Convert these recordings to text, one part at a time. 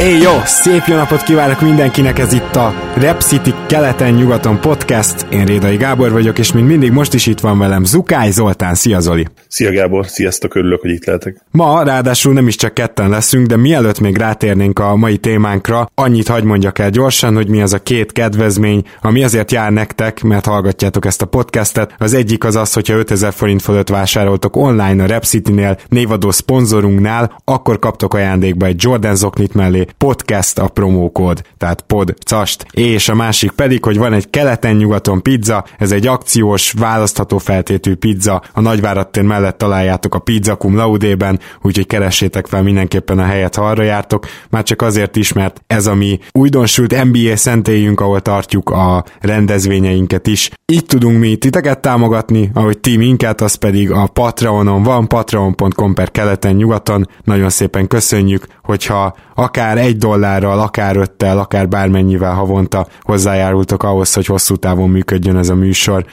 Éj jó, szép jó napot kívánok mindenkinek, ez itt a Rep City keleten-nyugaton podcast. Én Rédai Gábor vagyok, és mint mindig most is itt van velem Zukály Zoltán. Szia Zoli! Szia Gábor, sziasztok, örülök, hogy itt lehetek. Ma ráadásul nem is csak ketten leszünk, de mielőtt még rátérnénk a mai témánkra, annyit hagy mondjak el gyorsan, hogy mi az a két kedvezmény, ami azért jár nektek, mert hallgatjátok ezt a podcastet. Az egyik az az, hogyha 5000 forint fölött vásároltok online a Rep City-nél, névadó szponzorunknál, akkor kaptok ajándékba egy Jordan zoknit mellé, podcast a promókód, tehát pod cast, és a másik pedig, hogy van egy keleten-nyugaton pizza, ez egy akciós, választható feltétű pizza, a Nagyvárad tér mellett találjátok a Pizza Cum Laudében, úgyhogy keressétek fel mindenképpen a helyet, ha arra jártok, már csak azért is, mert ez a mi újdonsült NBA szentélyünk, ahol tartjuk a rendezvényeinket is. Így tudunk mi titeket támogatni, ahogy ti minket, az pedig a Patreonon van, patreon.com per keleten-nyugaton, nagyon szépen köszönjük, hogyha akár egy dollárral, akár öttel, akár bármennyivel havonta hozzájárultok ahhoz, hogy hosszú távon működjön ez a műsor,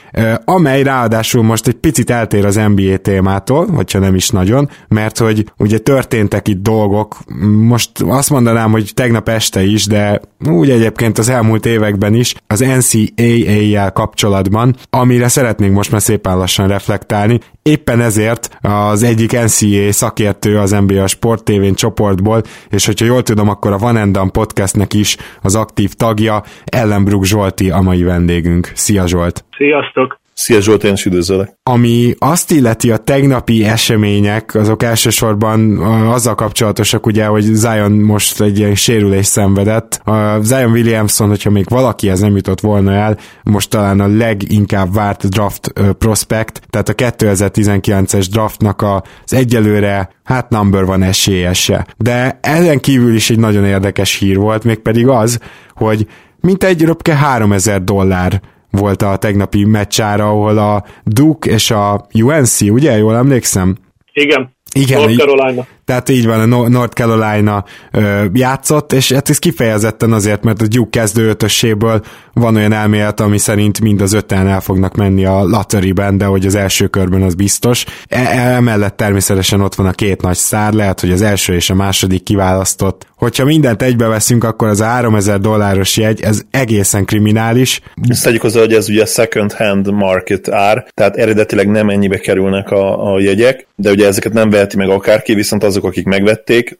amely ráadásul most egy picit eltér az NBA témától, hogyha nem is nagyon, mert hogy ugye történtek itt dolgok, most azt mondanám, hogy tegnap este is, de úgy egyébként az elmúlt években is, az NCAA-jel kapcsolatban, amire szeretnénk most már szépen lassan reflektálni, Éppen ezért az egyik NCAA szakértő az NBA Sport TV csoportból, és hogyha jól tudom, akkor a Van Endam podcastnek is az aktív tagja, Ellenbrook Zsolti a mai vendégünk. Szia Zsolt! Sziasztok! Szia Zsolt, én is üdvözöllek. Ami azt illeti a tegnapi események, azok elsősorban azzal kapcsolatosak ugye, hogy Zion most egy ilyen sérülés szenvedett. A Zion Williamson, hogyha még valaki ez nem jutott volna el, most talán a leginkább várt draft prospect, tehát a 2019-es draftnak az egyelőre hát number van esélyese. De ezen kívül is egy nagyon érdekes hír volt, mégpedig az, hogy mint egy röpke 3000 dollár volt a tegnapi meccsára, ahol a Duke és a UNC, ugye? Jól emlékszem? Igen. Igen, North Carolina. Tehát így van, a North Carolina játszott, és hát ez kifejezetten azért, mert a Duke kezdő ötöséből van olyan elmélet, ami szerint mind az öten el fognak menni a lotteryben, de hogy az első körben az biztos. E- emellett természetesen ott van a két nagy szár, lehet, hogy az első és a második kiválasztott. Hogyha mindent egybeveszünk, akkor az a 3000 dolláros jegy, ez egészen kriminális. Ezt tegyük hozzá, hogy ez ugye second hand market ár, tehát eredetileg nem ennyibe kerülnek a, a jegyek, de ugye ezeket nem veheti meg akárki, viszont azok, akik megvették,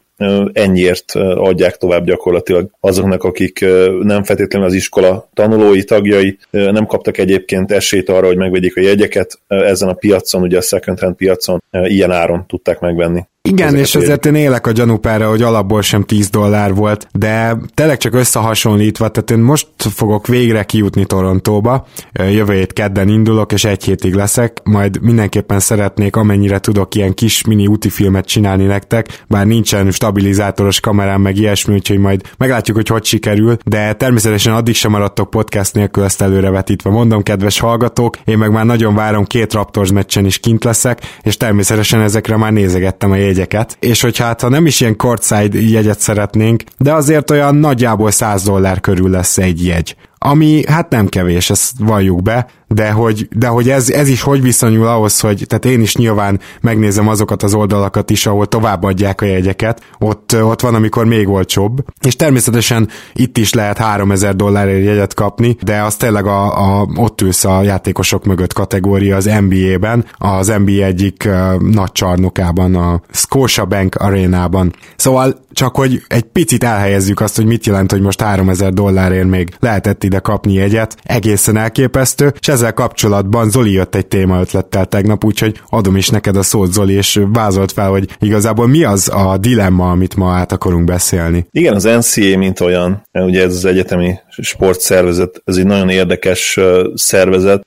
ennyiért adják tovább gyakorlatilag azoknak, akik nem feltétlenül az iskola tanulói, tagjai, nem kaptak egyébként esélyt arra, hogy megvegyék a jegyeket, ezen a piacon, ugye a second hand piacon ilyen áron tudták megvenni. Igen, és azért én élek a gyanúpára, hogy alapból sem 10 dollár volt, de tényleg csak összehasonlítva, tehát én most fogok végre kijutni Torontóba, jövő hét kedden indulok, és egy hétig leszek, majd mindenképpen szeretnék, amennyire tudok ilyen kis mini úti filmet csinálni nektek, bár nincsen stabilizátoros kamerám, meg ilyesmi, úgyhogy majd meglátjuk, hogy hogy sikerül, de természetesen addig sem maradtok podcast nélkül ezt előrevetítve. Mondom, kedves hallgatók, én meg már nagyon várom, két Raptors meccsen is kint leszek, és természetesen ezekre már nézegettem a jegyeket, és hogy hát ha nem is ilyen courtside jegyet szeretnénk, de azért olyan nagyjából 100 dollár körül lesz egy jegy ami hát nem kevés, ezt valljuk be, de hogy, de hogy ez, ez is hogy viszonyul ahhoz, hogy tehát én is nyilván megnézem azokat az oldalakat is, ahol továbbadják a jegyeket, ott, ott van, amikor még olcsóbb, és természetesen itt is lehet 3000 dollárért jegyet kapni, de az tényleg a, a, ott ülsz a játékosok mögött kategória az NBA-ben, az NBA egyik uh, nagy csarnokában, a Scotiabank arénában. Szóval csak hogy egy picit elhelyezzük azt, hogy mit jelent, hogy most 3000 dollárért még lehetett ide kapni egyet, egészen elképesztő, és ezzel kapcsolatban Zoli jött egy téma ötlettel tegnap, úgyhogy adom is neked a szót Zoli, és vázolt fel, hogy igazából mi az a dilemma, amit ma át akarunk beszélni. Igen, az NCA, mint olyan, ugye ez az egyetemi sportszervezet, ez egy nagyon érdekes szervezet,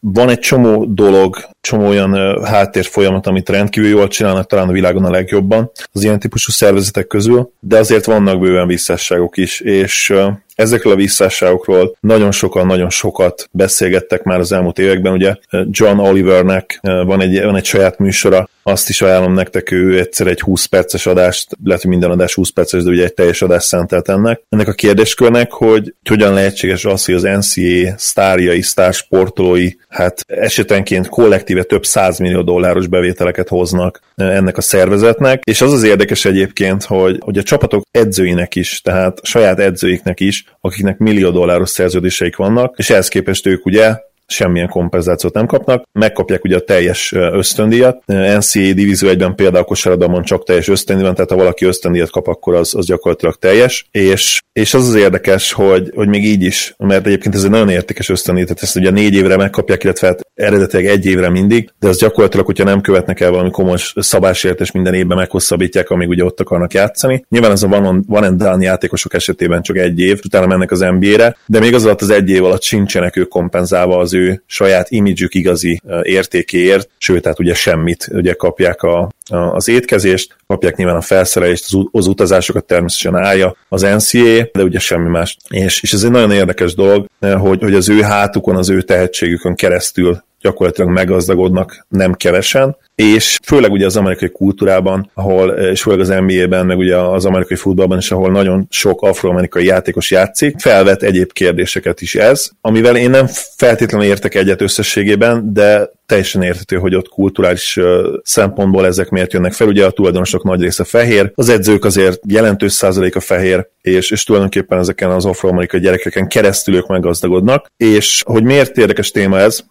van egy csomó dolog, csomó olyan háttér folyamat, amit rendkívül jól csinálnak, talán a világon a legjobban az ilyen típusú szervezetek közül, de azért vannak bőven visszásságok is, és Ezekről a visszásságokról nagyon sokan, nagyon sokat beszélgettek már az elmúlt években. Ugye John Olivernek van egy, van egy saját műsora, azt is ajánlom nektek, ő egyszer egy 20 perces adást, lehet, hogy minden adás 20 perces, de ugye egy teljes adást szentelt ennek. Ennek a kérdéskörnek, hogy hogyan lehetséges az, hogy az NCAA sztárjai, sztársportolói, hát esetenként kollektíve több százmillió dolláros bevételeket hoznak ennek a szervezetnek, és az az érdekes egyébként, hogy, hogy a csapatok edzőinek is, tehát saját edzőiknek is, akiknek millió dolláros szerződéseik vannak, és ehhez képest ők ugye semmilyen kompenzációt nem kapnak, megkapják ugye a teljes ösztöndíjat. NCAA Divízió 1-ben például kosárlabdában csak teljes ösztöndíj van, tehát ha valaki ösztöndíjat kap, akkor az, az gyakorlatilag teljes, és, és az az érdekes, hogy, hogy még így is, mert egyébként ez egy nagyon értékes ösztöndíj, tehát ezt ugye négy évre megkapják, illetve hát eredetileg egy évre mindig, de az gyakorlatilag, hogyha nem követnek el valami komoly szabásértés minden évben meghosszabbítják, amíg ugye ott akarnak játszani. Nyilván ez a van, van and done játékosok esetében csak egy év, utána mennek az NBA-re, de még az alatt az egy év alatt sincsenek ők kompenzálva az ő saját imidzsük igazi értékéért, sőt, tehát ugye semmit, ugye kapják a, a, az étkezést, kapják nyilván a felszerelést, az, az utazásokat természetesen állja az NCA, de ugye semmi más. És, és ez egy nagyon érdekes dolog, hogy, hogy az ő hátukon, az ő tehetségükön keresztül gyakorlatilag meggazdagodnak nem kevesen, és főleg ugye az amerikai kultúrában, ahol, és főleg az NBA-ben, meg ugye az amerikai futballban is, ahol nagyon sok afroamerikai játékos játszik, felvet egyéb kérdéseket is ez, amivel én nem feltétlenül értek egyet összességében, de teljesen érthető, hogy ott kulturális szempontból ezek miért jönnek fel. Ugye a tulajdonosok nagy része fehér, az edzők azért jelentős százalék a fehér, és, és tulajdonképpen ezeken az afroamerikai gyerekeken keresztül ők meggazdagodnak. És hogy miért érdekes téma ez,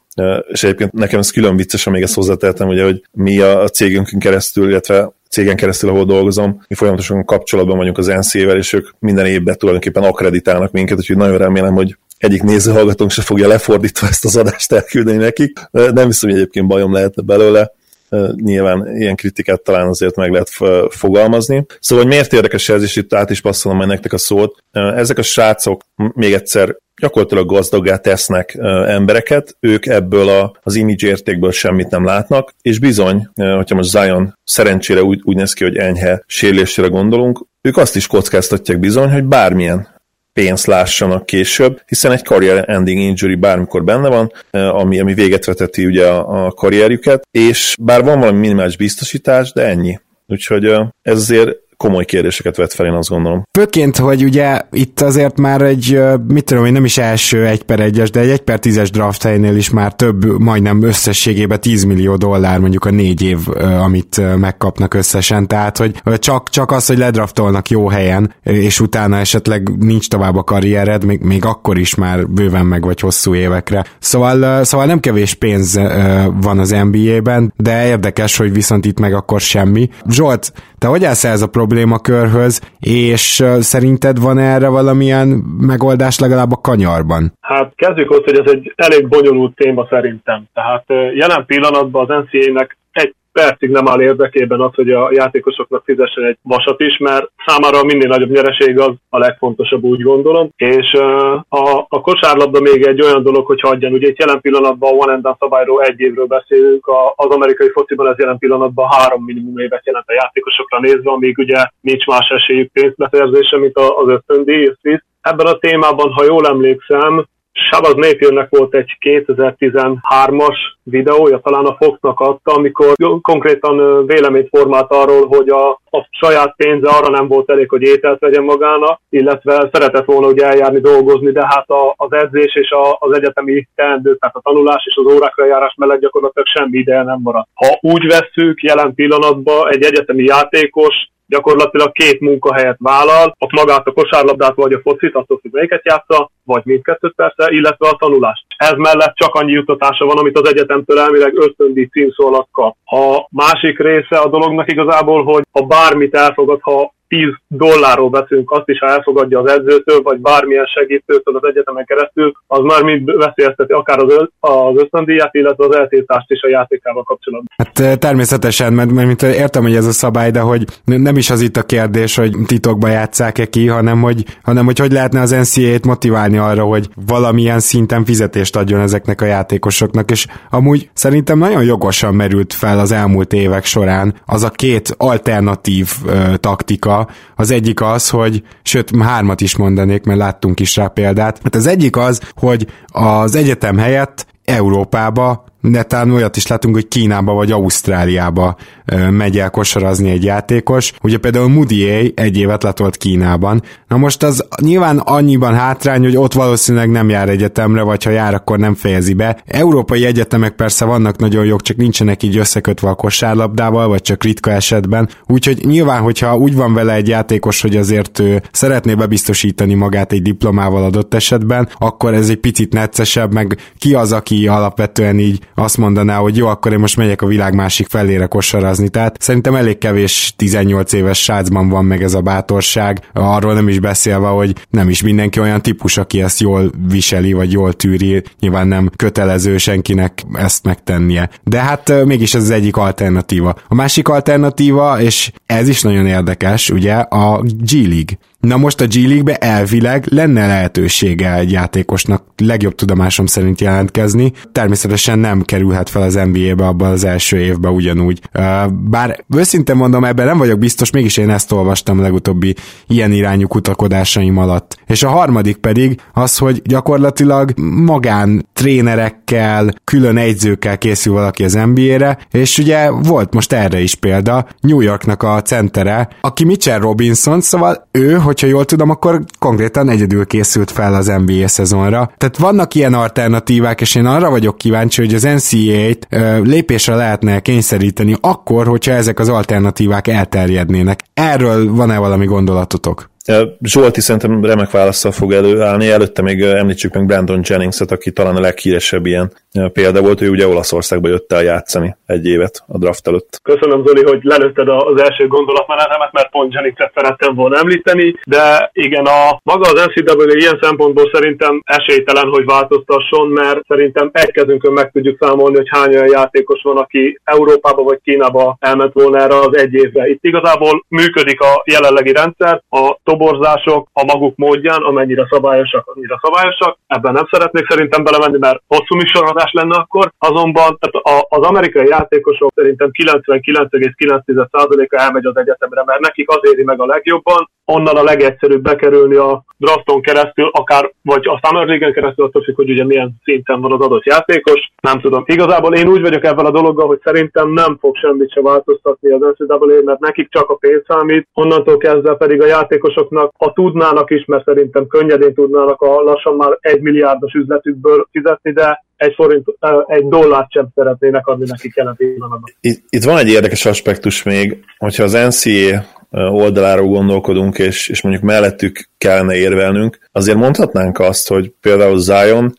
és egyébként nekem ez külön vicces, amíg ezt hozzátettem, ugye, hogy mi a cégünkön keresztül, illetve cégen keresztül, ahol dolgozom, mi folyamatosan kapcsolatban vagyunk az NC-vel, és ők minden évben tulajdonképpen akreditálnak minket, úgyhogy nagyon remélem, hogy egyik nézőhallgatónk se fogja lefordítva ezt az adást elküldeni nekik. Nem hiszem, hogy egyébként bajom lehetne belőle, nyilván ilyen kritikát talán azért meg lehet fogalmazni. Szóval, hogy miért érdekes ez, és itt át is passzolom majd nektek a szót. Ezek a srácok még egyszer gyakorlatilag gazdaggá tesznek embereket, ők ebből a, az image értékből semmit nem látnak, és bizony, hogyha most Zion szerencsére úgy, úgy néz ki, hogy enyhe sérülésére gondolunk, ők azt is kockáztatják bizony, hogy bármilyen pénzt lássanak később, hiszen egy career ending injury bármikor benne van, ami, ami véget veteti ugye a, a karrierjüket, és bár van valami minimális biztosítás, de ennyi. Úgyhogy ez azért komoly kérdéseket vet fel, én azt gondolom. Főként, hogy ugye itt azért már egy, mit tudom én, nem is első egy per egyes, de egy egy per tízes draft helynél is már több, majdnem összességében 10 millió dollár mondjuk a négy év, amit megkapnak összesen, tehát hogy csak, csak az, hogy ledraftolnak jó helyen, és utána esetleg nincs tovább a karriered, még, még akkor is már bőven meg vagy hosszú évekre. Szóval, szóval nem kevés pénz van az NBA-ben, de érdekes, hogy viszont itt meg akkor semmi. Zsolt, te hogy állsz ez a problémakörhöz, és szerinted van erre valamilyen megoldás legalább a kanyarban? Hát kezdjük ott, hogy ez egy elég bonyolult téma szerintem. Tehát jelen pillanatban az NCA-nek percig nem áll érdekében az, hogy a játékosoknak fizessen egy vasat is, mert számára minél nagyobb nyereség az a legfontosabb, úgy gondolom. És a, a kosárlabda még egy olyan dolog, hogy hagyjan. Ugye itt jelen pillanatban a one and szabályról egy évről beszélünk, a, az amerikai fociban ez jelen pillanatban három minimum évet jelent a játékosokra nézve, amíg ugye nincs más esélyük pénzbeszerzése, mint az ösztöndíj. Ebben a témában, ha jól emlékszem, Shabazz Napiernek volt egy 2013-as videója, talán a Foxnak adta, amikor konkrétan véleményt formált arról, hogy a, a saját pénze arra nem volt elég, hogy ételt vegyen magána, illetve szeretett volna ugye eljárni dolgozni, de hát a, az edzés és a, az egyetemi teendő, tehát a tanulás és az órákra járás mellett gyakorlatilag semmi ideje nem maradt. Ha úgy vesszük, jelen pillanatban egy egyetemi játékos gyakorlatilag két munkahelyet vállal, ott magát a kosárlabdát vagy a focit, attól függ melyiket játsza, vagy mindkettőt persze, illetve a tanulást. Ez mellett csak annyi juttatása van, amit az egyetemtől elvileg ösztöndi címszó kap. A másik része a dolognak igazából, hogy ha bármit elfogad, ha 10 dollárról beszélünk, azt is, ha elfogadja az edzőtől, vagy bármilyen segítőtől az egyetemen keresztül, az már mind veszélyezteti akár az, az ösztöndíjat, illetve az eltiltást is a játékával kapcsolatban. Hát természetesen, mert, mert mint értem, hogy ez a szabály, de hogy nem is az itt a kérdés, hogy titokba játszák-e ki, hanem hogy, hanem hogy hogy lehetne az NCAA-t motiválni arra, hogy valamilyen szinten fizetést adjon ezeknek a játékosoknak, és amúgy szerintem nagyon jogosan merült fel az elmúlt évek során az a két alternatív ö, taktika. Az egyik az, hogy, sőt, hármat is mondanék, mert láttunk is rá példát. Hát az egyik az, hogy az egyetem helyett Európába netán olyat is látunk, hogy Kínába vagy Ausztráliába megy el kosarazni egy játékos. Ugye például Mudié egy évet letolt Kínában. Na most az nyilván annyiban hátrány, hogy ott valószínűleg nem jár egyetemre, vagy ha jár, akkor nem fejezi be. Európai egyetemek persze vannak nagyon jók, csak nincsenek így összekötve a kosárlabdával, vagy csak ritka esetben. Úgyhogy nyilván, hogyha úgy van vele egy játékos, hogy azért ő szeretné bebiztosítani magát egy diplomával adott esetben, akkor ez egy picit neccesebb, meg ki az, aki alapvetően így azt mondaná, hogy jó, akkor én most megyek a világ másik felére kosarazni. Tehát szerintem elég kevés 18 éves srácban van meg ez a bátorság, arról nem is beszélve, hogy nem is mindenki olyan típus, aki ezt jól viseli, vagy jól tűri, nyilván nem kötelező senkinek ezt megtennie. De hát mégis ez az egyik alternatíva. A másik alternatíva, és ez is nagyon érdekes, ugye, a G League. Na most a G League-be elvileg lenne lehetősége egy játékosnak legjobb tudomásom szerint jelentkezni. Természetesen nem kerülhet fel az NBA-be abban az első évben ugyanúgy. Bár őszintén mondom, ebben nem vagyok biztos, mégis én ezt olvastam legutóbbi ilyen irányú kutakodásaim alatt. És a harmadik pedig az, hogy gyakorlatilag magán trénerekkel, külön egyzőkkel készül valaki az NBA-re, és ugye volt most erre is példa, New Yorknak a centere, aki Mitchell Robinson, szóval ő, hogyha jól tudom, akkor konkrétan egyedül készült fel az NBA szezonra. Tehát vannak ilyen alternatívák, és én arra vagyok kíváncsi, hogy az NCAA-t lépésre lehetne kényszeríteni akkor, hogyha ezek az alternatívák elterjednének. Erről van-e valami gondolatotok? Zsolti szerintem remek válaszsal fog előállni, előtte még említsük meg Brandon Jennings-et, aki talán a leghíresebb ilyen példa volt, hogy ugye Olaszországba jött el játszani egy évet a draft előtt. Köszönöm Zoli, hogy lelőtted az első gondolatmenetemet, mert pont Jennings-et szerettem volna említeni, de igen, a maga az NCAA ilyen szempontból szerintem esélytelen, hogy változtasson, mert szerintem egy kezünkön meg tudjuk számolni, hogy hány olyan játékos van, aki Európába vagy Kínába elment volna erre az egy évre. Itt igazából működik a jelenlegi rendszer, a toborzások a maguk módján, amennyire szabályosak, annyira szabályosak. Ebben nem szeretnék szerintem belemenni, mert hosszú műsorhatás lenne akkor. Azonban az amerikai játékosok szerintem 99,9%-a elmegy az egyetemre, mert nekik az éri meg a legjobban, onnan a legegyszerűbb bekerülni a drafton keresztül, akár vagy a Summer League-en keresztül, attól függ, hogy ugye milyen szinten van az adott játékos. Nem tudom. Igazából én úgy vagyok ebben a dologgal, hogy szerintem nem fog semmit se változtatni az NCAA, mert nekik csak a pénz számít, onnantól kezdve pedig a játékosoknak, ha tudnának is, mert szerintem könnyedén tudnának a lassan már egy milliárdos üzletükből fizetni, de egy forint, egy dollárt sem szeretnének adni nekik jelen pillanatban. Itt, itt van egy érdekes aspektus még, hogyha az NCA oldaláról gondolkodunk, és, és mondjuk mellettük kellene érvelnünk, azért mondhatnánk azt, hogy például Zion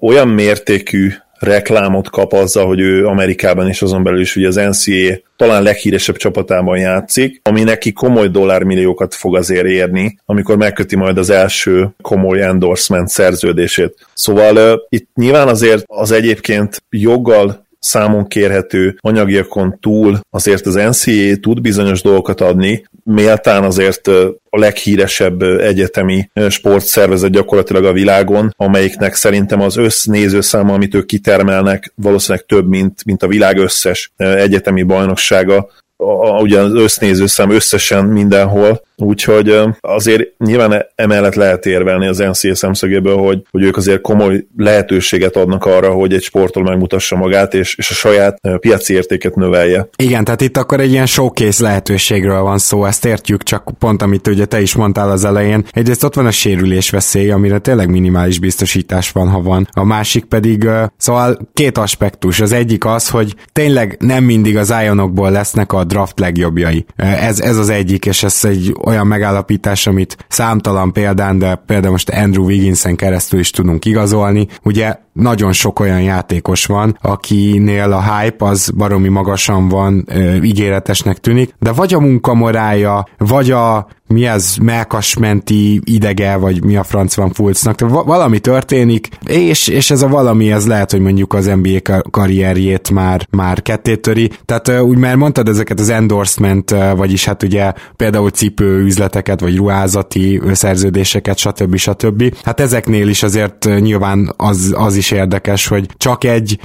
olyan mértékű reklámot kap azzal, hogy ő Amerikában és azon belül is ugye az NCA talán leghíresebb csapatában játszik, ami neki komoly dollármilliókat fog azért érni, amikor megköti majd az első komoly endorsement szerződését. Szóval uh, itt nyilván azért az egyébként joggal számon kérhető anyagiakon túl azért az NCA tud bizonyos dolgokat adni, méltán azért a leghíresebb egyetemi sportszervezet gyakorlatilag a világon, amelyiknek szerintem az össznézőszáma, amit ők kitermelnek, valószínűleg több, mint, mint a világ összes egyetemi bajnoksága, a, ugye az össznézőszám összesen mindenhol, Úgyhogy azért nyilván emellett lehet érvelni az NCA szemszögéből, hogy, hogy ők azért komoly lehetőséget adnak arra, hogy egy sportol megmutassa magát, és, és a saját piaci értéket növelje. Igen, tehát itt akkor egy ilyen showcase lehetőségről van szó, ezt értjük, csak pont amit ugye te is mondtál az elején. Egyrészt ott van a sérülés veszély, amire tényleg minimális biztosítás van, ha van. A másik pedig, szóval két aspektus. Az egyik az, hogy tényleg nem mindig az Ionokból lesznek a draft legjobbjai. Ez, ez az egyik, és ez egy olyan megállapítás, amit számtalan példán, de például most Andrew Wigginsen keresztül is tudunk igazolni. Ugye nagyon sok olyan játékos van, akinél a hype az baromi magasan van, ö, ígéretesnek tűnik, de vagy a munkamorája, vagy a mi ez melkasmenti idege, vagy mi a franc van Fulcnak, tehát valami történik, és, és ez a valami, ez lehet, hogy mondjuk az NBA karrierjét már, már kettétöri, tehát úgy már mondtad ezeket az endorsement, vagyis hát ugye például cipő üzleteket, vagy ruházati szerződéseket, stb. stb. Hát ezeknél is azért nyilván az, az is érdekes, hogy csak egy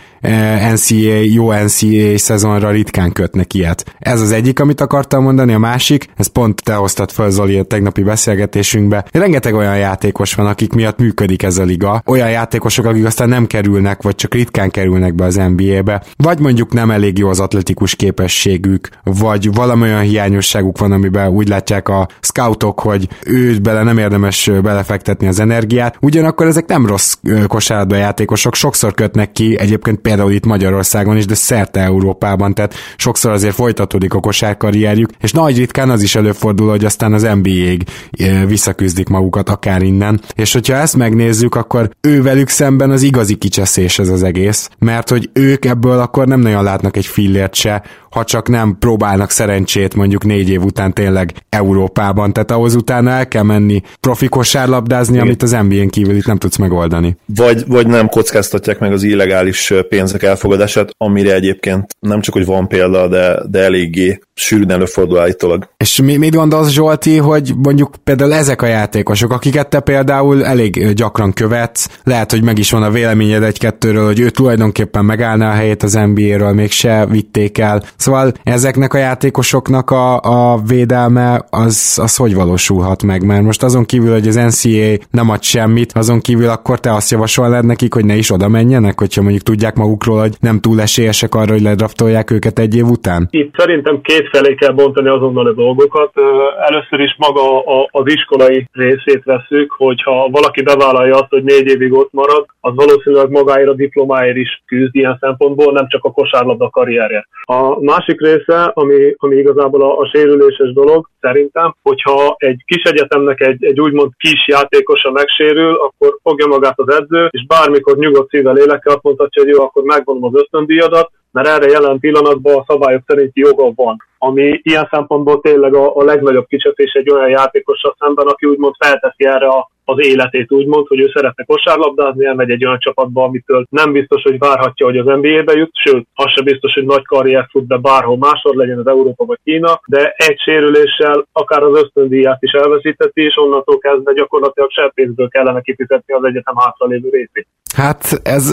NCAA, jó NCAA szezonra ritkán kötnek ilyet. Ez az egyik, amit akartam mondani, a másik, ez pont te hoztad fel Zoli a tegnapi beszélgetésünkbe. Rengeteg olyan játékos van, akik miatt működik ez a liga. Olyan játékosok, akik aztán nem kerülnek, vagy csak ritkán kerülnek be az NBA-be, vagy mondjuk nem elég jó az atletikus képességük, vagy valami olyan hiányosságuk van, amiben úgy látják a scoutok, hogy őt bele nem érdemes belefektetni az energiát. Ugyanakkor ezek nem rossz kosárlabda játékosok, sokszor kötnek ki, egyébként például itt Magyarországon is, de szerte Európában, tehát sokszor azért folytatódik a kosárkarrierjük, és nagy ritkán az is előfordul, hogy aztán az NBA-ig visszaküzdik magukat akár innen. És hogyha ezt megnézzük, akkor ővelük szemben az igazi kicseszés ez az egész, mert hogy ők ebből akkor nem nagyon látnak egy fillért se, ha csak nem próbálnak szerencsét mondjuk négy év után tényleg Európában, tehát ahhoz utána el kell menni profi kosárlabdázni, Igen. amit az NBA-n kívül itt nem tudsz megoldani. Vagy, vagy nem kockáztatják meg az illegális pénzek elfogadását, amire egyébként nem csak, hogy van példa, de, de eléggé sűrűn előfordul állítólag. És mi, mit gondolsz Zsolti, hogy mondjuk például ezek a játékosok, akiket te például elég gyakran követsz, lehet, hogy meg is van a véleményed egy-kettőről, hogy ő tulajdonképpen megállná a helyét az NBA-ről, mégse vitték el. Szóval ezeknek a játékosoknak a, a védelme az, az hogy valósulhat meg? Mert most azon kívül, hogy az NCA nem ad semmit, azon kívül akkor te azt javasolnád nekik, hogy ne is oda menjenek, hogyha mondjuk tudják magukról, hogy nem túl esélyesek arra, hogy ledraftolják őket egy év után? Itt szerintem két felé kell bontani azonnal a dolgokat. Először is maga az iskolai részét veszük, hogyha valaki bevállalja azt, hogy négy évig ott marad, az valószínűleg magáért a diplomáért is küzd ilyen szempontból, nem csak a kosárlabda karrierje. A másik része, ami, ami igazából a, a sérüléses dolog, szerintem, hogyha egy kis egyetemnek egy, egy úgymond kis játékosa megsérül, akkor fogja magát az edző, és bármikor nyugodt szívvel lélekkel azt mondhatja, hogy jó, akkor megvonom az ösztöndíjadat, mert erre jelen pillanatban a szabályok szerinti joga van, ami ilyen szempontból tényleg a, a legnagyobb kicsetés egy olyan játékossal szemben, aki úgymond felteszi erre a az életét úgymond, hogy ő szeretne kosárlabdázni, elmegy egy olyan csapatba, amitől nem biztos, hogy várhatja, hogy az NBA-be jut, sőt, az sem biztos, hogy nagy karrier fut be bárhol máshol, legyen az Európa vagy Kína, de egy sérüléssel akár az ösztöndíját is elveszíteti, és onnantól kezdve gyakorlatilag se pénzből kellene kifizetni az egyetem hátralévő részét. Hát ez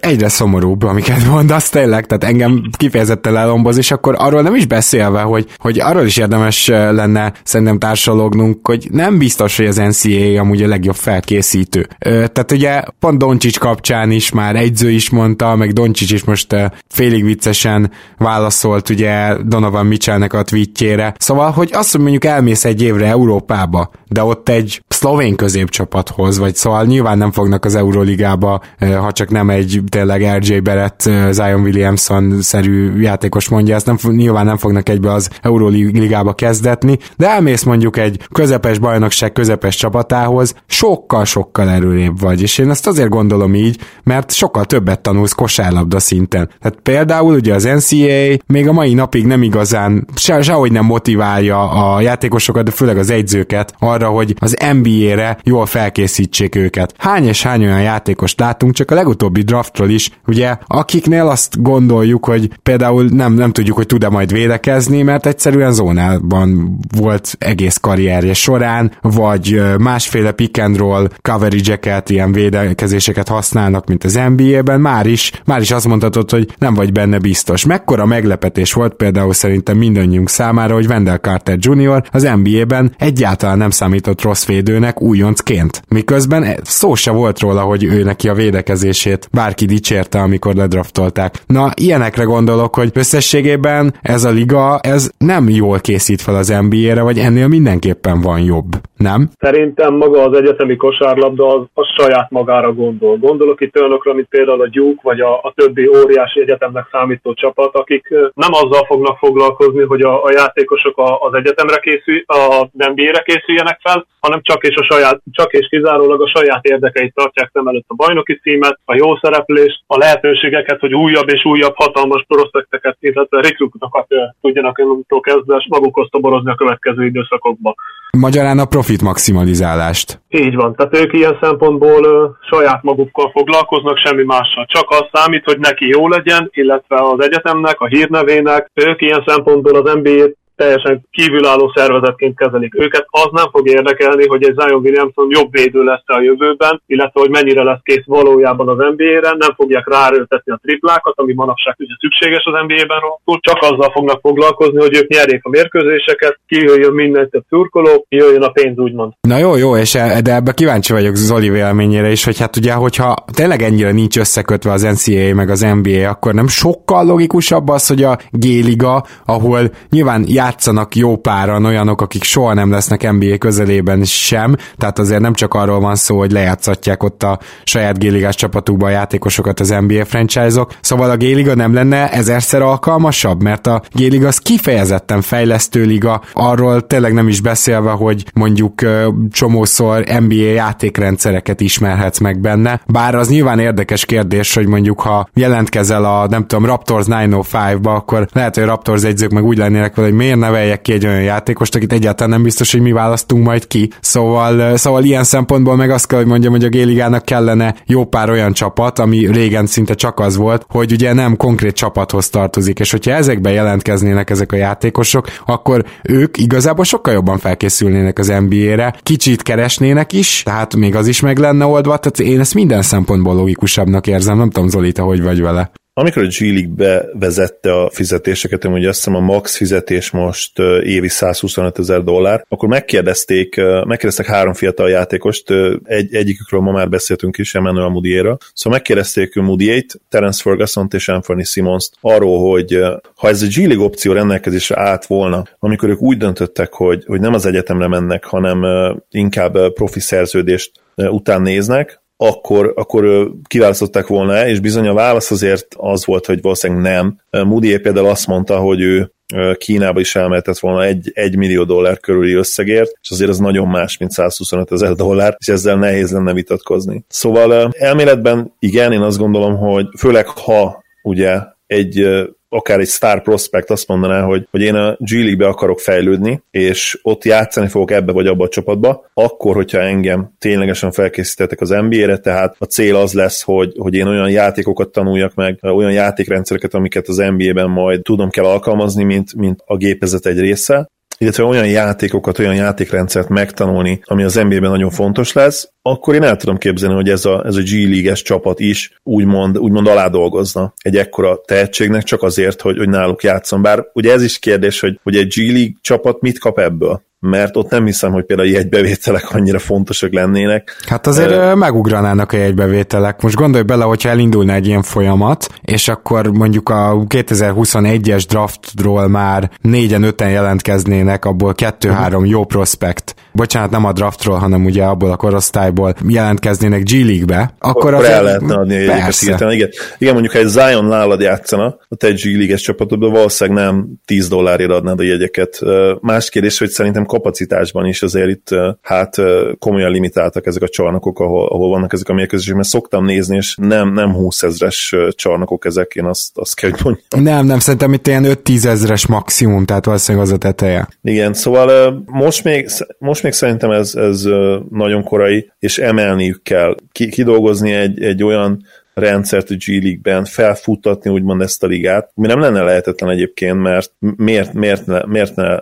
egyre szomorúbb, amiket mondasz tényleg, tehát engem kifejezetten elomboz, és akkor arról nem is beszélve, hogy, hogy arról is érdemes lenne szerintem társalognunk, hogy nem biztos, hogy az NCAA amúgy a legjobb felkészítő. Tehát ugye pont Doncsics kapcsán is már egyző is mondta, meg Doncsics is most félig viccesen válaszolt ugye Donovan Mitchellnek a tweetjére. Szóval, hogy azt, hogy mondjuk elmész egy évre Európába, de ott egy szlovén középcsapathoz, vagy szóval nyilván nem fognak az Euroligába, ha csak nem egy tényleg RJ Barrett, Zion Williamson-szerű játékos mondja, ezt nem, nyilván nem fognak egybe az Euroligába kezdetni, de elmész mondjuk egy közepes bajnokság közepes csapatához, sokkal-sokkal erőrébb vagy, és én ezt azért gondolom így, mert sokkal többet tanulsz kosárlabda szinten. Tehát például ugye az NCAA még a mai napig nem igazán, se, sehogy nem motiválja a játékosokat, de főleg az egyzőket arra, hogy az NBA-re jól felkészítsék őket. Hány és hány olyan játékost látunk, csak a legutóbbi draftról is, ugye, akiknél azt gondoljuk, hogy például nem, nem tudjuk, hogy tud-e majd védekezni, mert egyszerűen zónában volt egész karrierje során, vagy másféle pick and roll coverage-eket, ilyen védekezéseket használnak, mint az NBA-ben, már is, már is azt mondhatod, hogy nem vagy benne biztos. Mekkora meglepetés volt például szerintem mindannyiunk számára, hogy Wendell Carter Jr. az NBA-ben egyáltalán nem számított rossz védőnek, kezdőnek újoncként. Miközben szó se volt róla, hogy ő neki a védekezését bárki dicsérte, amikor ledraftolták. Na, ilyenekre gondolok, hogy összességében ez a liga, ez nem jól készít fel az NBA-re, vagy ennél mindenképpen van jobb, nem? Szerintem maga az egyetemi kosárlabda az, az saját magára gondol. Gondolok itt olyanokra, mint például a Duke, vagy a, a többi óriási egyetemnek számító csapat, akik nem azzal fognak foglalkozni, hogy a, a játékosok a, az egyetemre készül, a NBA-re készüljenek fel, hanem csak és, a saját, csak és kizárólag a saját érdekeit tartják szem előtt a bajnoki címet, a jó szereplést, a lehetőségeket, hogy újabb és újabb hatalmas prospekteket, illetve rekrutokat tudjanak önöktől kezdve magukhoz toborozni a következő időszakokban. Magyarán a profit maximalizálást. Így van, tehát ők ilyen szempontból ö, saját magukkal foglalkoznak, semmi mással. Csak az számít, hogy neki jó legyen, illetve az egyetemnek, a hírnevének. Ők ilyen szempontból az NBA-t teljesen kívülálló szervezetként kezelik őket. Az nem fog érdekelni, hogy egy Zion Williamson jobb védő lesz a jövőben, illetve hogy mennyire lesz kész valójában az NBA-re, nem fogják ráerőltetni a triplákat, ami manapság ugye szükséges az NBA-ben, csak azzal fognak foglalkozni, hogy ők nyerjék a mérkőzéseket, kijöjjön minden több turkoló, kijöjjön a pénz úgymond. Na jó, jó, és e, de ebbe kíváncsi vagyok Zoli véleményére is, hogy hát ugye, hogyha tényleg ennyire nincs összekötve az NCAA meg az NBA, akkor nem sokkal logikusabb az, hogy a G-liga, ahol nyilván játszanak jó páran olyanok, akik soha nem lesznek NBA közelében sem, tehát azért nem csak arról van szó, hogy lejátszatják ott a saját géligás csapatukba a játékosokat az NBA franchise-ok, szóval a Géliga nem lenne ezerszer alkalmasabb, mert a Géliga az kifejezetten fejlesztő liga, arról tényleg nem is beszélve, hogy mondjuk csomószor NBA játékrendszereket ismerhetsz meg benne, bár az nyilván érdekes kérdés, hogy mondjuk ha jelentkezel a nem tudom Raptors 905-ba, akkor lehet, hogy a Raptors egyzők meg úgy lennének vele, hogy miért neveljek ki egy olyan játékost, akit egyáltalán nem biztos, hogy mi választunk majd ki. Szóval, szóval ilyen szempontból meg azt kell, hogy mondjam, hogy a Géligának kellene jó pár olyan csapat, ami régen szinte csak az volt, hogy ugye nem konkrét csapathoz tartozik, és hogyha ezekbe jelentkeznének ezek a játékosok, akkor ők igazából sokkal jobban felkészülnének az NBA-re, kicsit keresnének is, tehát még az is meg lenne oldva, tehát én ezt minden szempontból logikusabbnak érzem, nem tudom Zoli, te hogy vagy vele. Amikor a G League bevezette a fizetéseket, hogy azt hiszem a max fizetés most évi 125 ezer dollár, akkor megkérdezték, megkérdeztek három fiatal játékost, egy, egyikükről ma már beszéltünk is, Emmanuel Mudiera, szóval megkérdezték Mudiét, Terence ferguson és Anthony Simmons arról, hogy ha ez a G League opció rendelkezésre állt volna, amikor ők úgy döntöttek, hogy, hogy nem az egyetemre mennek, hanem inkább profi szerződést után néznek, akkor, akkor kiválasztották volna és bizony a válasz azért az volt, hogy valószínűleg nem. Moody például azt mondta, hogy ő Kínába is elmehetett volna egy, egy millió dollár körüli összegért, és azért az nagyon más, mint 125 ezer dollár, és ezzel nehéz lenne vitatkozni. Szóval elméletben igen, én azt gondolom, hogy főleg ha ugye egy akár egy star prospect azt mondaná, hogy, hogy én a G League-be akarok fejlődni, és ott játszani fogok ebbe vagy abba a csapatba, akkor, hogyha engem ténylegesen felkészítettek az NBA-re, tehát a cél az lesz, hogy, hogy én olyan játékokat tanuljak meg, olyan játékrendszereket, amiket az NBA-ben majd tudom kell alkalmazni, mint, mint a gépezet egy része, illetve olyan játékokat, olyan játékrendszert megtanulni, ami az NBA-ben nagyon fontos lesz, akkor én el tudom képzelni, hogy ez a, ez a G League-es csapat is úgymond, úgymond aládolgozna egy ekkora tehetségnek csak azért, hogy, hogy náluk játszon. Bár ugye ez is kérdés, hogy, hogy egy G League csapat mit kap ebből? Mert ott nem hiszem, hogy például jegybevételek annyira fontosak lennének. Hát azért uh, megugranának a jegybevételek. Most gondolj bele, hogyha elindulna egy ilyen folyamat, és akkor mondjuk a 2021-es draftról már négyen, öten jelentkeznének, abból kettő-három uh-huh. jó prospekt. Bocsánat, nem a draftról, hanem ugye abból a korosztályból jelentkeznének G League-be, akkor, akkor el lehetne adni a jegyeket Igen. Igen, mondjuk ha egy Zion nálad játszana, a te G League-es csapatodban valószínűleg nem 10 dollárért adnád a jegyeket. Más kérdés, hogy szerintem kapacitásban is azért itt hát komolyan limitáltak ezek a csarnokok, ahol, ahol vannak ezek a mérkőzések, mert szoktam nézni, és nem, nem 20 ezres csarnokok ezek, én azt, azt kell, hogy mondjam. Nem, nem, szerintem itt ilyen 5-10 ezres maximum, tehát valószínűleg az a teteje. Igen, szóval most még, most még szerintem ez, ez nagyon korai, és emelniük kell. Kidolgozni egy, egy olyan rendszert a G League-ben, felfuttatni úgymond ezt a ligát, mi nem lenne lehetetlen egyébként, mert miért, miért, ne, miért ne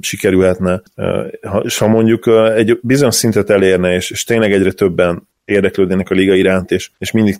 sikerülhetne, és ha mondjuk egy bizonyos szintet elérne, és, és tényleg egyre többen érdeklődnének a liga iránt, és, és mindig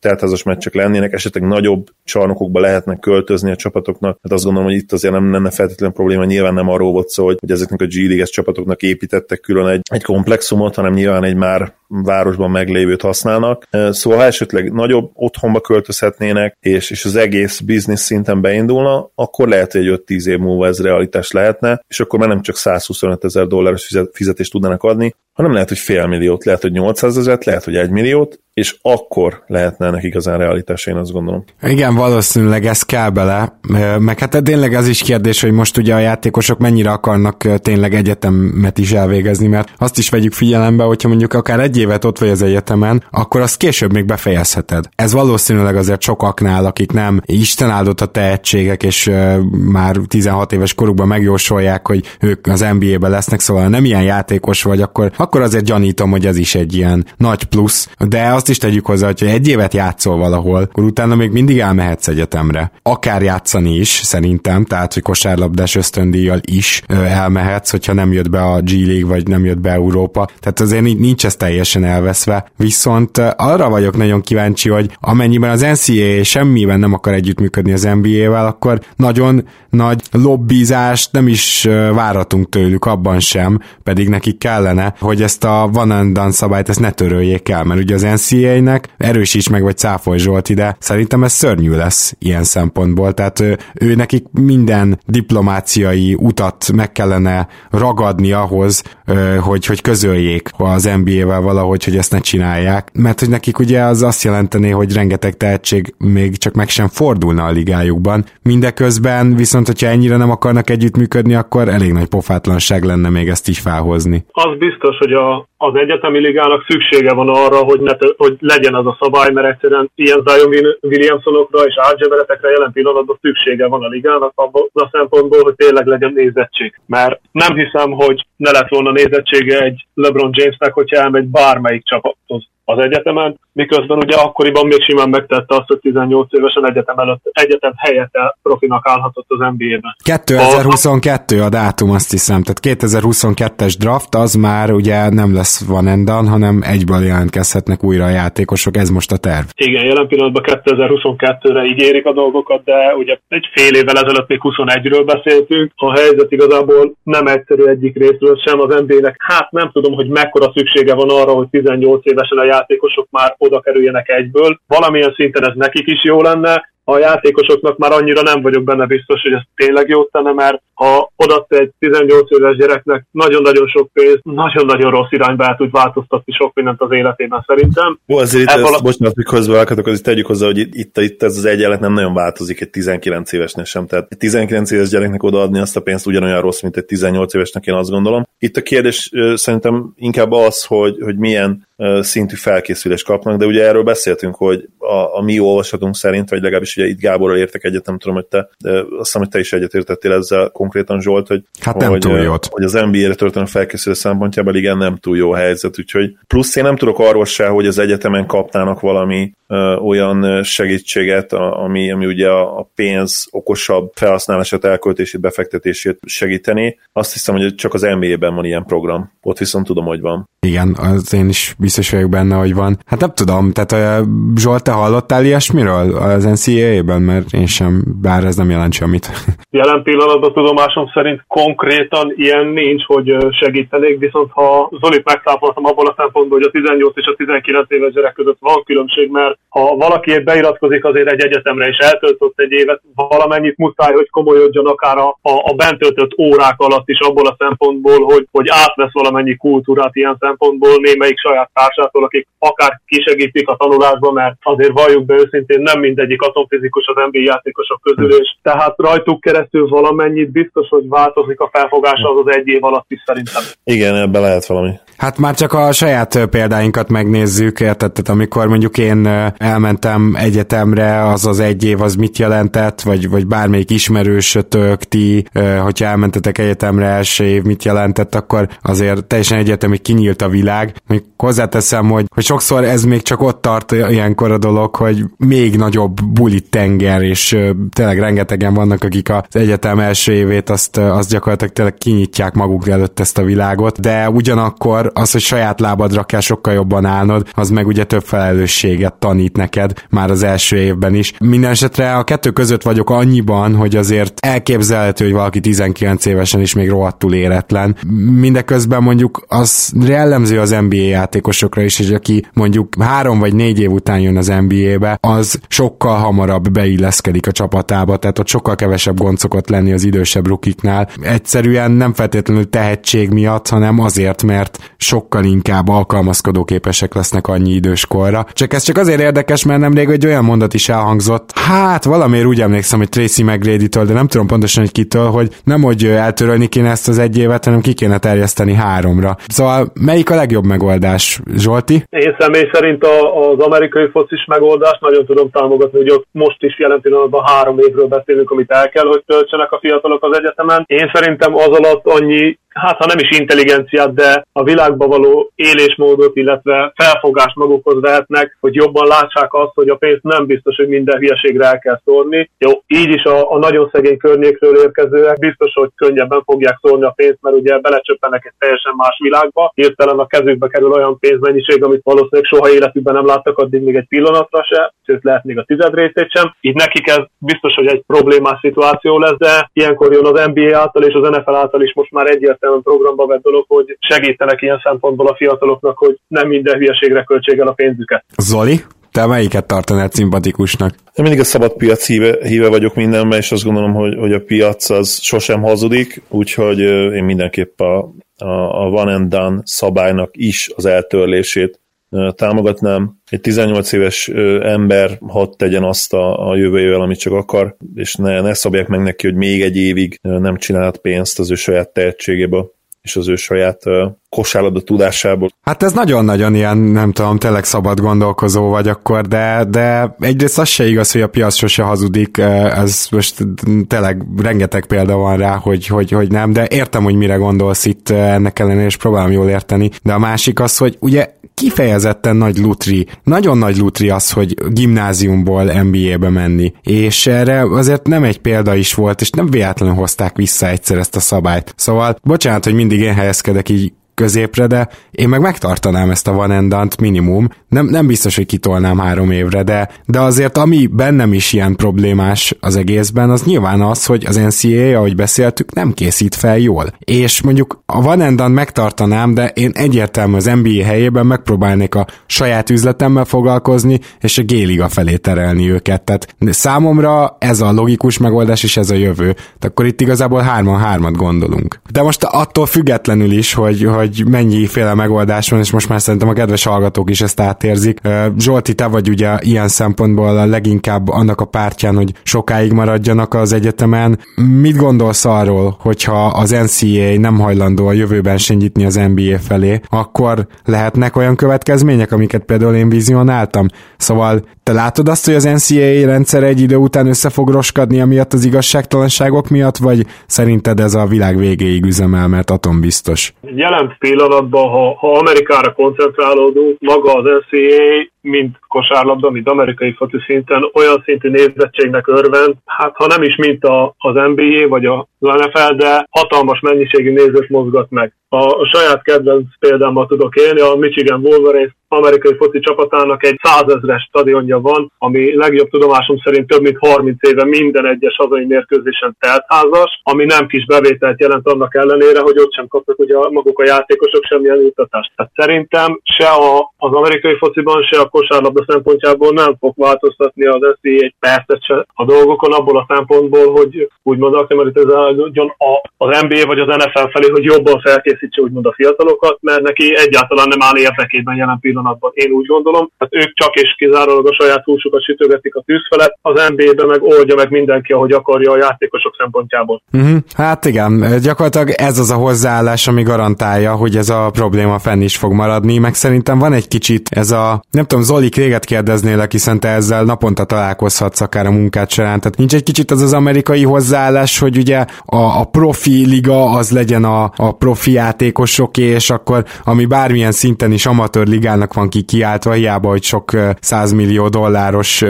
teltházas meccsek lennének, esetleg nagyobb csarnokokba lehetnek költözni a csapatoknak. Hát azt gondolom, hogy itt azért nem lenne feltétlenül probléma, nyilván nem arról volt szó, hogy, hogy ezeknek a G league csapatoknak építettek külön egy, egy komplexumot, hanem nyilván egy már városban meglévőt használnak. Szóval ha esetleg nagyobb otthonba költözhetnének, és, és az egész biznisz szinten beindulna, akkor lehet, hogy egy 5-10 év múlva ez realitás lehetne, és akkor már nem csak 125 ezer dolláros fizetést tudnának adni, hanem lehet, hogy fél milliót, lehet, hogy 800 ezeret, lehet, hogy egy milliót, és akkor lehetne ennek igazán realitás, én azt gondolom. Igen, valószínűleg ez kell bele, meg hát tényleg az is kérdés, hogy most ugye a játékosok mennyire akarnak tényleg egyetemet is elvégezni, mert azt is vegyük figyelembe, hogyha mondjuk akár egy évet ott vagy az egyetemen, akkor azt később még befejezheted. Ez valószínűleg azért sokaknál, akik nem Isten áldott a tehetségek, és már 16 éves korukban megjósolják, hogy ők az NBA-be lesznek, szóval nem ilyen játékos vagy, akkor, akkor azért gyanítom, hogy ez is egy ilyen nagy plusz, de azt is tegyük hozzá, hogy egy évet játszol valahol, akkor utána még mindig elmehetsz egyetemre. Akár játszani is, szerintem, tehát, hogy kosárlabdás ösztöndíjjal is elmehetsz, hogyha nem jött be a G League, vagy nem jött be Európa. Tehát azért nincs ez teljesen elveszve. Viszont arra vagyok nagyon kíváncsi, hogy amennyiben az NCAA semmiben nem akar együttműködni az NBA-vel, akkor nagyon nagy lobbizást nem is váratunk tőlük abban sem, pedig nekik kellene, hogy ezt a van and done szabályt ezt ne töröljék el, mert ugye az NCAA-nek erősíts meg, vagy cáfolj Zsolt ide, szerintem ez szörnyű lesz ilyen szempontból, tehát ő, ő nekik minden diplomáciai utat meg kellene ragadni ahhoz, hogy, hogy közöljék az NBA-vel valahogy, hogy ezt ne csinálják, mert hogy nekik ugye az azt jelenteni, hogy rengeteg tehetség még csak meg sem fordulna a ligájukban, mindeközben viszont, hogyha ennyire nem akarnak együttműködni, akkor elég nagy pofátlanság lenne még ezt is felhozni. Az biztos, hogy a, az egyetemi ligának szüksége van arra, hogy, ne, hogy legyen az a szabály, mert egyszerűen ilyen Zion Williamsonokra és Algeberetekre jelen pillanatban szüksége van a ligának abban a szempontból, hogy tényleg legyen nézettség. Mert nem hiszem, hogy ne lett volna nézettsége egy LeBron Jamesnek, hogyha elmegy bármelyik csapathoz az egyetemen, miközben ugye akkoriban még simán megtette azt, hogy 18 évesen egyetem előtt, egyetem helyett profinak állhatott az NBA-ben. 2022 a dátum, azt hiszem, tehát 2022-es draft az már ugye nem lesz van endan, hanem egyből jelentkezhetnek újra a játékosok, ez most a terv. Igen, jelen pillanatban 2022-re ígérik a dolgokat, de ugye egy fél évvel ezelőtt még 21-ről beszéltünk, a helyzet igazából nem egyszerű egyik részről sem az NBA-nek. Hát nem tudom, hogy mekkora szüksége van arra, hogy 18 évesen a játékosok már oda kerüljenek egyből. Valamilyen szinten ez nekik is jó lenne, a játékosoknak már annyira nem vagyok benne biztos, hogy ez tényleg jót tenne, mert ha odatta egy 18 éves gyereknek nagyon-nagyon sok pénz, nagyon-nagyon rossz irányba el tud változtatni sok mindent az életében szerintem. Jó, azért itt, ezt, bocsánat, hogy közbevághatok, azért tegyük hozzá, hogy itt, itt ez az egyenlet nem nagyon változik egy 19 évesnek sem, tehát egy 19 éves gyereknek odaadni azt a pénzt ugyanolyan rossz, mint egy 18 évesnek, én azt gondolom. Itt a kérdés szerintem inkább az, hogy, hogy milyen szintű felkészülést kapnak, de ugye erről beszéltünk, hogy a, a mi olvasatunk szerint, vagy legalábbis ugye itt Gáborral értek egyet, nem tudom, hogy te, de azt hiszem, hogy te is egyetértettél ezzel konkrétan Zsolt, hogy, hát nem hogy, túl jót. hogy az NBA-re történő felkészülő szempontjából igen nem túl jó helyzet, úgyhogy plusz én nem tudok arról se, hogy az egyetemen kapnának valami ö, olyan segítséget, ami, ami ugye a, a pénz okosabb felhasználását, elköltését, befektetését segíteni. Azt hiszem, hogy csak az NBA-ben van ilyen program. Ott viszont tudom, hogy van. Igen, az én is biztos vagyok benne, hogy van. Hát nem tudom, tehát Zsolt, te hallottál ilyesmiről az NCAA-ben, mert én sem, bár ez nem jelent semmit. Jelen pillanatban tudomásom szerint konkrétan ilyen nincs, hogy segítenék, viszont ha Zolit megszáfoltam abból a szempontból, hogy a 18 és a 19 éves gyerek között van különbség, mert ha valaki beiratkozik azért egy egyetemre és eltöltött egy évet, valamennyit muszáj, hogy komolyodjon akár a, a, a bent töltött órák alatt is abból a szempontból, hogy, hogy átvesz valamennyi kultúrát ilyen szempontból némelyik saját társától, akik akár kisegítik a tanulásba, mert azért valljuk be őszintén nem mindegyik atomfizikus az NBA játékosok közül, és tehát rajtuk keresztül valamennyit biztos, hogy változik a felfogása az az egy év alatt is szerintem. Igen, ebbe lehet valami. Hát már csak a saját példáinkat megnézzük, érted? Amikor mondjuk én elmentem egyetemre, az az egy év az mit jelentett, vagy, vagy bármelyik ismerősötök, ti, hogyha elmentetek egyetemre első év mit jelentett, akkor azért teljesen egyetemi kinyílt a világ. Még hozzáteszem, hogy, hogy sokszor ez még csak ott tart ilyenkor a dolog, hogy még nagyobb bulit tenger, és tényleg rengetegen vannak, akik az egyetem első évét azt, azt gyakorlatilag tényleg kinyitják maguk előtt ezt a világot, de ugyanakkor akkor az, hogy saját lábadra kell sokkal jobban állnod, az meg ugye több felelősséget tanít neked már az első évben is. Minden a kettő között vagyok annyiban, hogy azért elképzelhető, hogy valaki 19 évesen is még rohadtul éretlen. Mindeközben mondjuk az jellemző az NBA játékosokra is, hogy aki mondjuk három vagy négy év után jön az NBA-be, az sokkal hamarabb beilleszkedik a csapatába, tehát ott sokkal kevesebb gond szokott lenni az idősebb rukiknál. Egyszerűen nem feltétlenül tehetség miatt, hanem azért, mert sokkal inkább alkalmazkodóképesek lesznek annyi időskorra. Csak ez csak azért érdekes, mert nemrég egy olyan mondat is elhangzott, hát valamiért úgy emlékszem, hogy Tracy McGrady-től, de nem tudom pontosan, hogy kitől, hogy nem, hogy eltörölni kéne ezt az egy évet, hanem ki kéne terjeszteni háromra. Szóval melyik a legjobb megoldás, Zsolti? Én személy szerint a, az amerikai focis megoldást nagyon tudom támogatni, hogy most is jelen pillanatban három évről beszélünk, amit el kell, hogy töltsenek a fiatalok az egyetemen. Én szerintem az alatt annyi hát ha nem is intelligenciát, de a világba való élésmódot, illetve felfogást magukhoz vehetnek, hogy jobban látsák azt, hogy a pénzt nem biztos, hogy minden hülyeségre el kell szórni. Jó, így is a, a nagyon szegény környékről érkezőek biztos, hogy könnyebben fogják szórni a pénzt, mert ugye belecsöppenek egy teljesen más világba, hirtelen a kezükbe kerül olyan pénzmennyiség, amit valószínűleg soha életükben nem láttak addig még egy pillanatra se, sőt lehet még a tized részét sem. Így nekik ez biztos, hogy egy problémás szituáció lesz, de ilyenkor jön az NBA által és az NFL által is most már egyértelmű egyértelműen programba vett dolog, hogy segítenek ilyen szempontból a fiataloknak, hogy nem minden hülyeségre költség el a pénzüket. Zoli? Te melyiket tartanád szimpatikusnak? Én mindig a szabad piac híve, híve vagyok mindenben, és azt gondolom, hogy, hogy a piac az sosem hazudik, úgyhogy én mindenképp a, a, a one and done szabálynak is az eltörlését támogatnám. Egy 18 éves ember hadd tegyen azt a, a jövőjével, amit csak akar, és ne, ne szabják meg neki, hogy még egy évig nem csinált pénzt az ő saját tehetségéből és az ő saját kosárlabda tudásából. Hát ez nagyon-nagyon ilyen, nem tudom, tényleg szabad gondolkozó vagy akkor, de, de egyrészt az se igaz, hogy a piac sose hazudik, ez most tényleg rengeteg példa van rá, hogy, hogy, hogy nem, de értem, hogy mire gondolsz itt ennek ellenére, és próbálom jól érteni, de a másik az, hogy ugye kifejezetten nagy lutri, nagyon nagy lutri az, hogy gimnáziumból NBA-be menni, és erre azért nem egy példa is volt, és nem véletlenül hozták vissza egyszer ezt a szabályt. Szóval, bocsánat, hogy mindig én helyezkedek így középre, de én meg megtartanám ezt a Van Endant minimum. Nem, nem biztos, hogy kitolnám három évre, de, de azért ami bennem is ilyen problémás az egészben, az nyilván az, hogy az NCAA, ahogy beszéltük, nem készít fel jól. És mondjuk a Van Endant megtartanám, de én egyértelmű az NBA helyében megpróbálnék a saját üzletemmel foglalkozni, és a G-liga felé terelni őket. Tehát számomra ez a logikus megoldás, és ez a jövő. Tehát akkor itt igazából hárman-hármat gondolunk. De most attól függetlenül is, hogy, hogy hogy mennyiféle megoldás van, és most már szerintem a kedves hallgatók is ezt átérzik. Zsolti, te vagy ugye ilyen szempontból a leginkább annak a pártján, hogy sokáig maradjanak az egyetemen. Mit gondolsz arról, hogyha az NCAA nem hajlandó a jövőben se nyitni az NBA felé, akkor lehetnek olyan következmények, amiket például én vizionáltam? Szóval te látod azt, hogy az NCAA rendszer egy idő után össze fog roskadni amiatt az igazságtalanságok miatt, vagy szerinted ez a világ végéig üzemel, mert atombiztos? Jelen pillanatban, ha, ha Amerikára koncentrálódunk, maga az NCAA mint kosárlabda, mint amerikai foci szinten olyan szintű nézettségnek örvend, hát ha nem is mint a, az NBA vagy az NFL, de hatalmas mennyiségű nézőt mozgat meg. A, a saját kedvenc példámmal tudok élni, a Michigan Wolverines amerikai foci csapatának egy százezres stadionja van, ami legjobb tudomásom szerint több mint 30 éve minden egyes hazai mérkőzésen teltházas, ami nem kis bevételt jelent annak ellenére, hogy ott sem kapnak ugye maguk a játékosok semmilyen juttatást. Tehát szerintem se a, az amerikai fociban, se a kosárlabda szempontjából nem fog változtatni az SZI egy percet se a dolgokon abból a szempontból, hogy úgymond aklimatizálódjon az NBA vagy az NFL felé, hogy jobban felkészítse úgymond a fiatalokat, mert neki egyáltalán nem áll érdekében jelen pillanatban, én úgy gondolom. Hát ők csak és kizárólag a saját húsukat sütögetik a tűz felett, az NBA-ben meg oldja meg mindenki, ahogy akarja a játékosok szempontjából. Uh-huh. Hát igen, gyakorlatilag ez az a hozzáállás, ami garantálja, hogy ez a probléma fenn is fog maradni, meg szerintem van egy kicsit ez a, nem tudom, tudom, Zoli, réget kérdeznélek, hiszen te ezzel naponta találkozhatsz akár a munkát során. Tehát nincs egy kicsit az az amerikai hozzáállás, hogy ugye a, a profi liga az legyen a, a profi játékosoké, és akkor ami bármilyen szinten is amatőr ligának van ki kiáltva, hiába, hogy sok 100 millió dolláros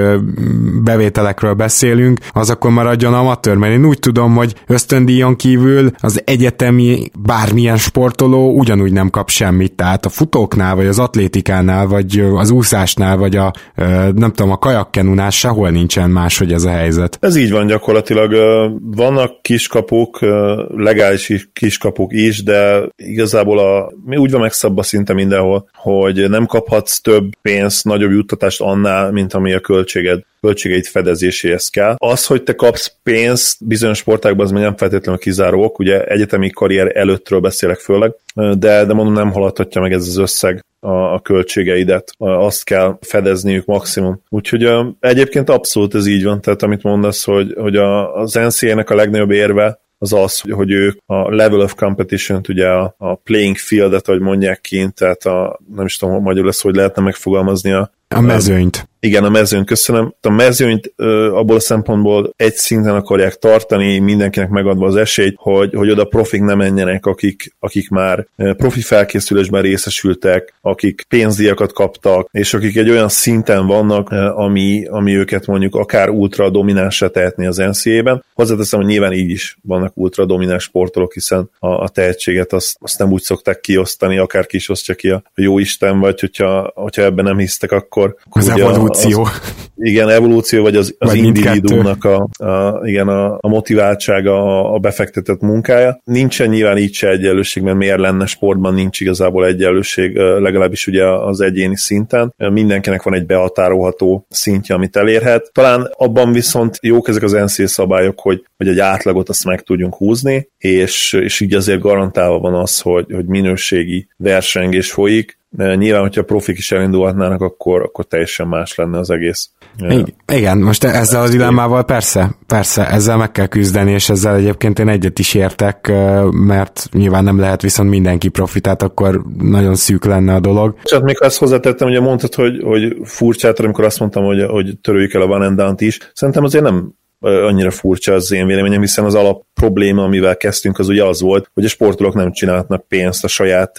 bevételekről beszélünk, az akkor maradjon amatőr, mert én úgy tudom, hogy ösztöndíjon kívül az egyetemi bármilyen sportoló ugyanúgy nem kap semmit, tehát a futóknál, vagy az atlétikánál, vagy az úszásnál, vagy a nem tudom, a kajakkenunál sehol nincsen máshogy ez a helyzet. Ez így van gyakorlatilag. Vannak kiskapuk, legális kiskapuk is, de igazából a, mi úgy van megszabva szinte mindenhol, hogy nem kaphatsz több pénzt, nagyobb juttatást annál, mint ami a költséged költségeit fedezéséhez kell. Az, hogy te kapsz pénzt bizonyos sportákban, az még nem feltétlenül kizárók, ugye egyetemi karrier előttről beszélek főleg, de, de mondom, nem haladhatja meg ez az összeg a, a költségeidet, azt kell fedezniük maximum. Úgyhogy egyébként abszolút ez így van, tehát amit mondasz, hogy, hogy a, az NCA-nek a legnagyobb érve az az, hogy ők a level of competition-t, ugye a, a playing field-et, ahogy mondják kint, tehát a, nem is tudom, magyarul lesz, hogy lehetne megfogalmazni a, a mezőnyt. Igen, a mezőnyt, köszönöm. A mezőnyt abból a szempontból egy szinten akarják tartani, mindenkinek megadva az esélyt, hogy, hogy oda profik ne menjenek, akik, akik már profi felkészülésben részesültek, akik pénzdíjakat kaptak, és akik egy olyan szinten vannak, ami, ami őket mondjuk akár ultra dominánsra tehetni az NCA-ben. Hozzáteszem, hogy nyilván így is vannak ultra domináns sportolók, hiszen a, a tehetséget azt, azt nem úgy szokták kiosztani, akár ki is osztja ki a, a jó Isten, vagy hogyha, hogyha ebben nem hisztek, akkor... Az ugye evolúció. Az, igen, evolúció, vagy az, az individuumnak a, a, igen, a, a motiváltsága, a, a befektetett munkája. Nincsen nyilván így se egyenlőség, mert miért lenne sportban nincs igazából egyenlőség, legalábbis ugye az egyéni szinten. Mindenkinek van egy behatárolható szintje, amit elérhet. Talán abban viszont jók ezek az NCA szabályok, hogy, hogy egy átlagot azt meg tudjunk húzni, és, és így azért garantálva van az, hogy, hogy minőségi versengés folyik, Nyilván, hogyha profik is elindulhatnának, akkor, akkor teljesen más lenne az egész. Igen, most ezzel a dilemmával persze, persze, ezzel meg kell küzdeni, és ezzel egyébként én egyet is értek, mert nyilván nem lehet viszont mindenki profitát, akkor nagyon szűk lenne a dolog. Csak még azt hozzátettem, ugye mondtad, hogy, hogy furcsát, amikor azt mondtam, hogy, hogy törőjük el a Van is, szerintem azért nem annyira furcsa az én véleményem, hiszen az alap probléma, amivel kezdtünk, az ugye az volt, hogy a sportolók nem csinálhatnak pénzt a saját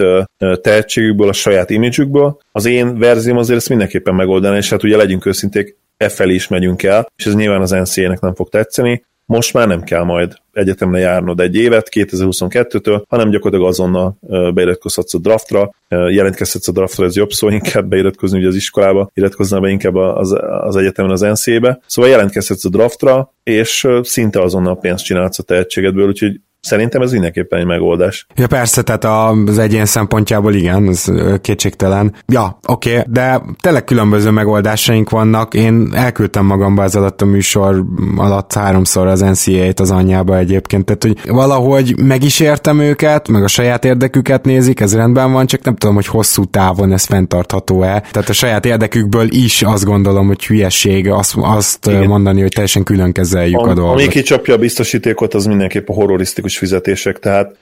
tehetségükből, a saját imidzsükből. Az én verzióm azért ezt mindenképpen megoldani, és hát ugye legyünk őszinték, e felé is megyünk el, és ez nyilván az NCA-nek nem fog tetszeni. Most már nem kell majd egyetemre járnod egy évet 2022-től, hanem gyakorlatilag azonnal beiratkozhatsz a draftra, jelentkezhetsz a draftra, ez jobb szó, inkább beiratkozni ugye az iskolába, iratkoznál be inkább az, az egyetemen az NC-be. Szóval jelentkezhetsz a draftra, és szinte azonnal pénzt csinálsz a tehetségedből, úgyhogy Szerintem ez mindenképpen egy megoldás. Ja persze, tehát az egyén szempontjából igen, ez kétségtelen. Ja, oké, okay, de tényleg különböző megoldásaink vannak. Én elküldtem magamba ez alatt a műsor alatt háromszor az NCA-t az anyjába egyébként, tehát hogy valahogy meg is értem őket, meg a saját érdeküket nézik, ez rendben van, csak nem tudom, hogy hosszú távon ez fenntartható-e. Tehát a saját érdekükből is azt gondolom, hogy hülyeség azt, azt mondani, hogy teljesen külön kezeljük a, a dolgot. Ami kicsapja a biztosítékot, az mindenképp a horrorisztikus dinamikus fizetések, tehát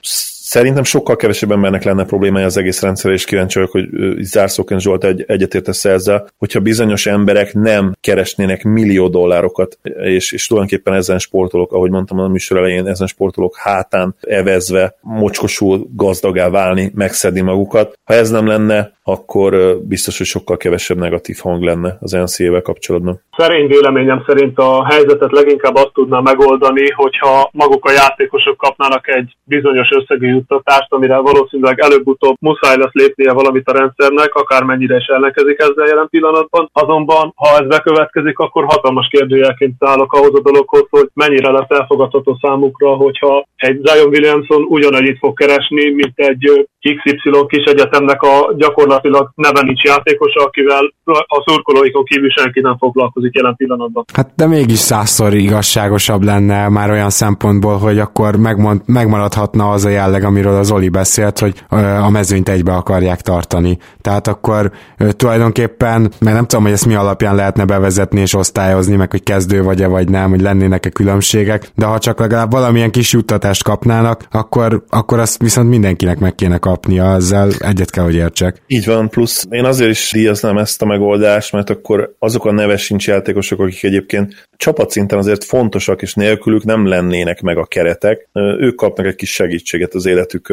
Szerintem sokkal kevesebb embernek lenne problémája az egész rendszer, és kíváncsi vagyok, hogy Zárszóken Zsolt egy, egyetértesz ezzel, hogyha bizonyos emberek nem keresnének millió dollárokat, és, és tulajdonképpen ezen sportolók, ahogy mondtam a műsor elején, ezen sportolók hátán evezve, mocskosul gazdagá válni, megszedni magukat. Ha ez nem lenne, akkor biztos, hogy sokkal kevesebb negatív hang lenne az NCA-vel kapcsolatban. Szerény véleményem szerint a helyzetet leginkább azt tudná megoldani, hogyha maguk a játékosok kapnának egy bizonyos összegű juttatást, amire valószínűleg előbb-utóbb muszáj lesz lépnie valamit a rendszernek, akármennyire is ellenkezik ezzel jelen pillanatban. Azonban, ha ez bekövetkezik, akkor hatalmas kérdőjelként állok ahhoz a dologhoz, hogy mennyire lesz elfogadható számukra, hogyha egy Zion Williamson ugyanannyit fog keresni, mint egy XY kis egyetemnek a gyakorlatilag neve nincs játékosa, akivel a szurkolóikon kívül senki nem foglalkozik jelen pillanatban. Hát de mégis százszor igazságosabb lenne már olyan szempontból, hogy akkor megmond, megmaradhatna az a jelleg, amiről az Oli beszélt, hogy a mezőnyt egybe akarják tartani. Tehát akkor tulajdonképpen, mert nem tudom, hogy ezt mi alapján lehetne bevezetni és osztályozni, meg hogy kezdő vagy-e vagy nem, hogy lennének-e különbségek, de ha csak legalább valamilyen kis juttatást kapnának, akkor, akkor azt viszont mindenkinek meg kéne kapnia, ezzel egyet kell, hogy értsek. Így van, plusz én azért is díjaznám ezt a megoldást, mert akkor azok a neves sincs játékosok, akik egyébként csapatszinten azért fontosak, és nélkülük nem lennének meg a keretek, ők kapnak egy kis segítséget az életük,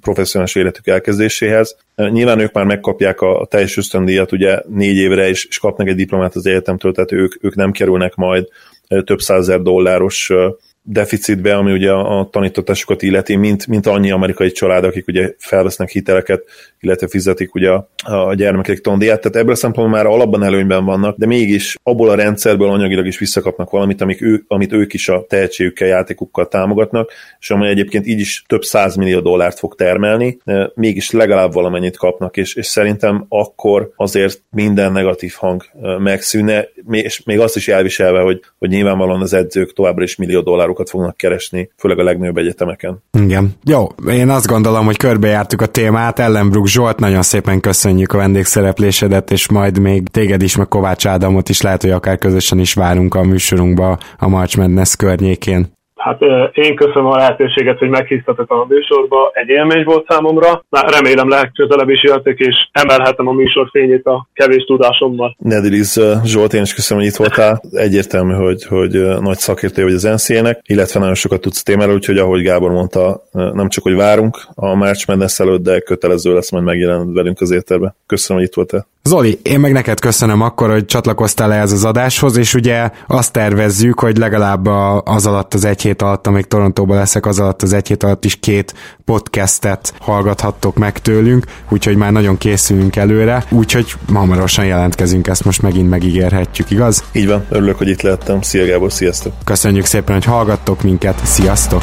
professzionális életük elkezdéséhez. Nyilván ők már megkapják a teljes ösztöndíjat ugye négy évre, és, és kapnak egy diplomát az egyetemtől, tehát ők, ők nem kerülnek majd több százezer dolláros deficitbe, ami ugye a tanítatásokat illeti, mint, mint annyi amerikai család, akik ugye felvesznek hiteleket, illetve fizetik ugye a, a gyermekek tondíját. Tehát ebből a szempontból már alapban előnyben vannak, de mégis abból a rendszerből anyagilag is visszakapnak valamit, amik ő, amit ők is a tehetségükkel, játékukkal támogatnak, és amely egyébként így is több millió dollárt fog termelni, mégis legalább valamennyit kapnak, és, és szerintem akkor azért minden negatív hang megszűnne, és még azt is elviselve, hogy, hogy nyilvánvalóan az edzők továbbra is millió dollár tanárokat fognak keresni, főleg a legnagyobb egyetemeken. Igen. Jó, én azt gondolom, hogy körbejártuk a témát. Ellenbruk Zsolt, nagyon szépen köszönjük a vendégszereplésedet, és majd még téged is, meg Kovács Ádámot is lehet, hogy akár közösen is várunk a műsorunkba a March Madness környékén. Hát én köszönöm a lehetőséget, hogy meghívtatok a műsorba. Egy élmény volt számomra. Már remélem legközelebb is jöttek, és emelhetem a műsor fényét a kevés tudásommal. Nediliz Zsolt, én is köszönöm, hogy itt voltál. Egyértelmű, hogy, hogy nagy szakértő vagy az NCA-nek, illetve nagyon sokat tudsz témáról, úgyhogy ahogy Gábor mondta, nem csak, hogy várunk a March Madness előtt, de kötelező lesz majd megjelenni velünk az étterbe. Köszönöm, hogy itt voltál. Zoli, én meg neked köszönöm akkor, hogy csatlakoztál ehhez az adáshoz, és ugye azt tervezzük, hogy legalább az alatt az egy hét alatt, amíg Torontóban leszek, az alatt az egy hét alatt is két podcastet hallgathattok meg tőlünk, úgyhogy már nagyon készülünk előre, úgyhogy hamarosan jelentkezünk, ezt most megint megígérhetjük, igaz? Így van, örülök, hogy itt lettem. Szia Gábor, sziasztok! Köszönjük szépen, hogy hallgattok minket, sziasztok!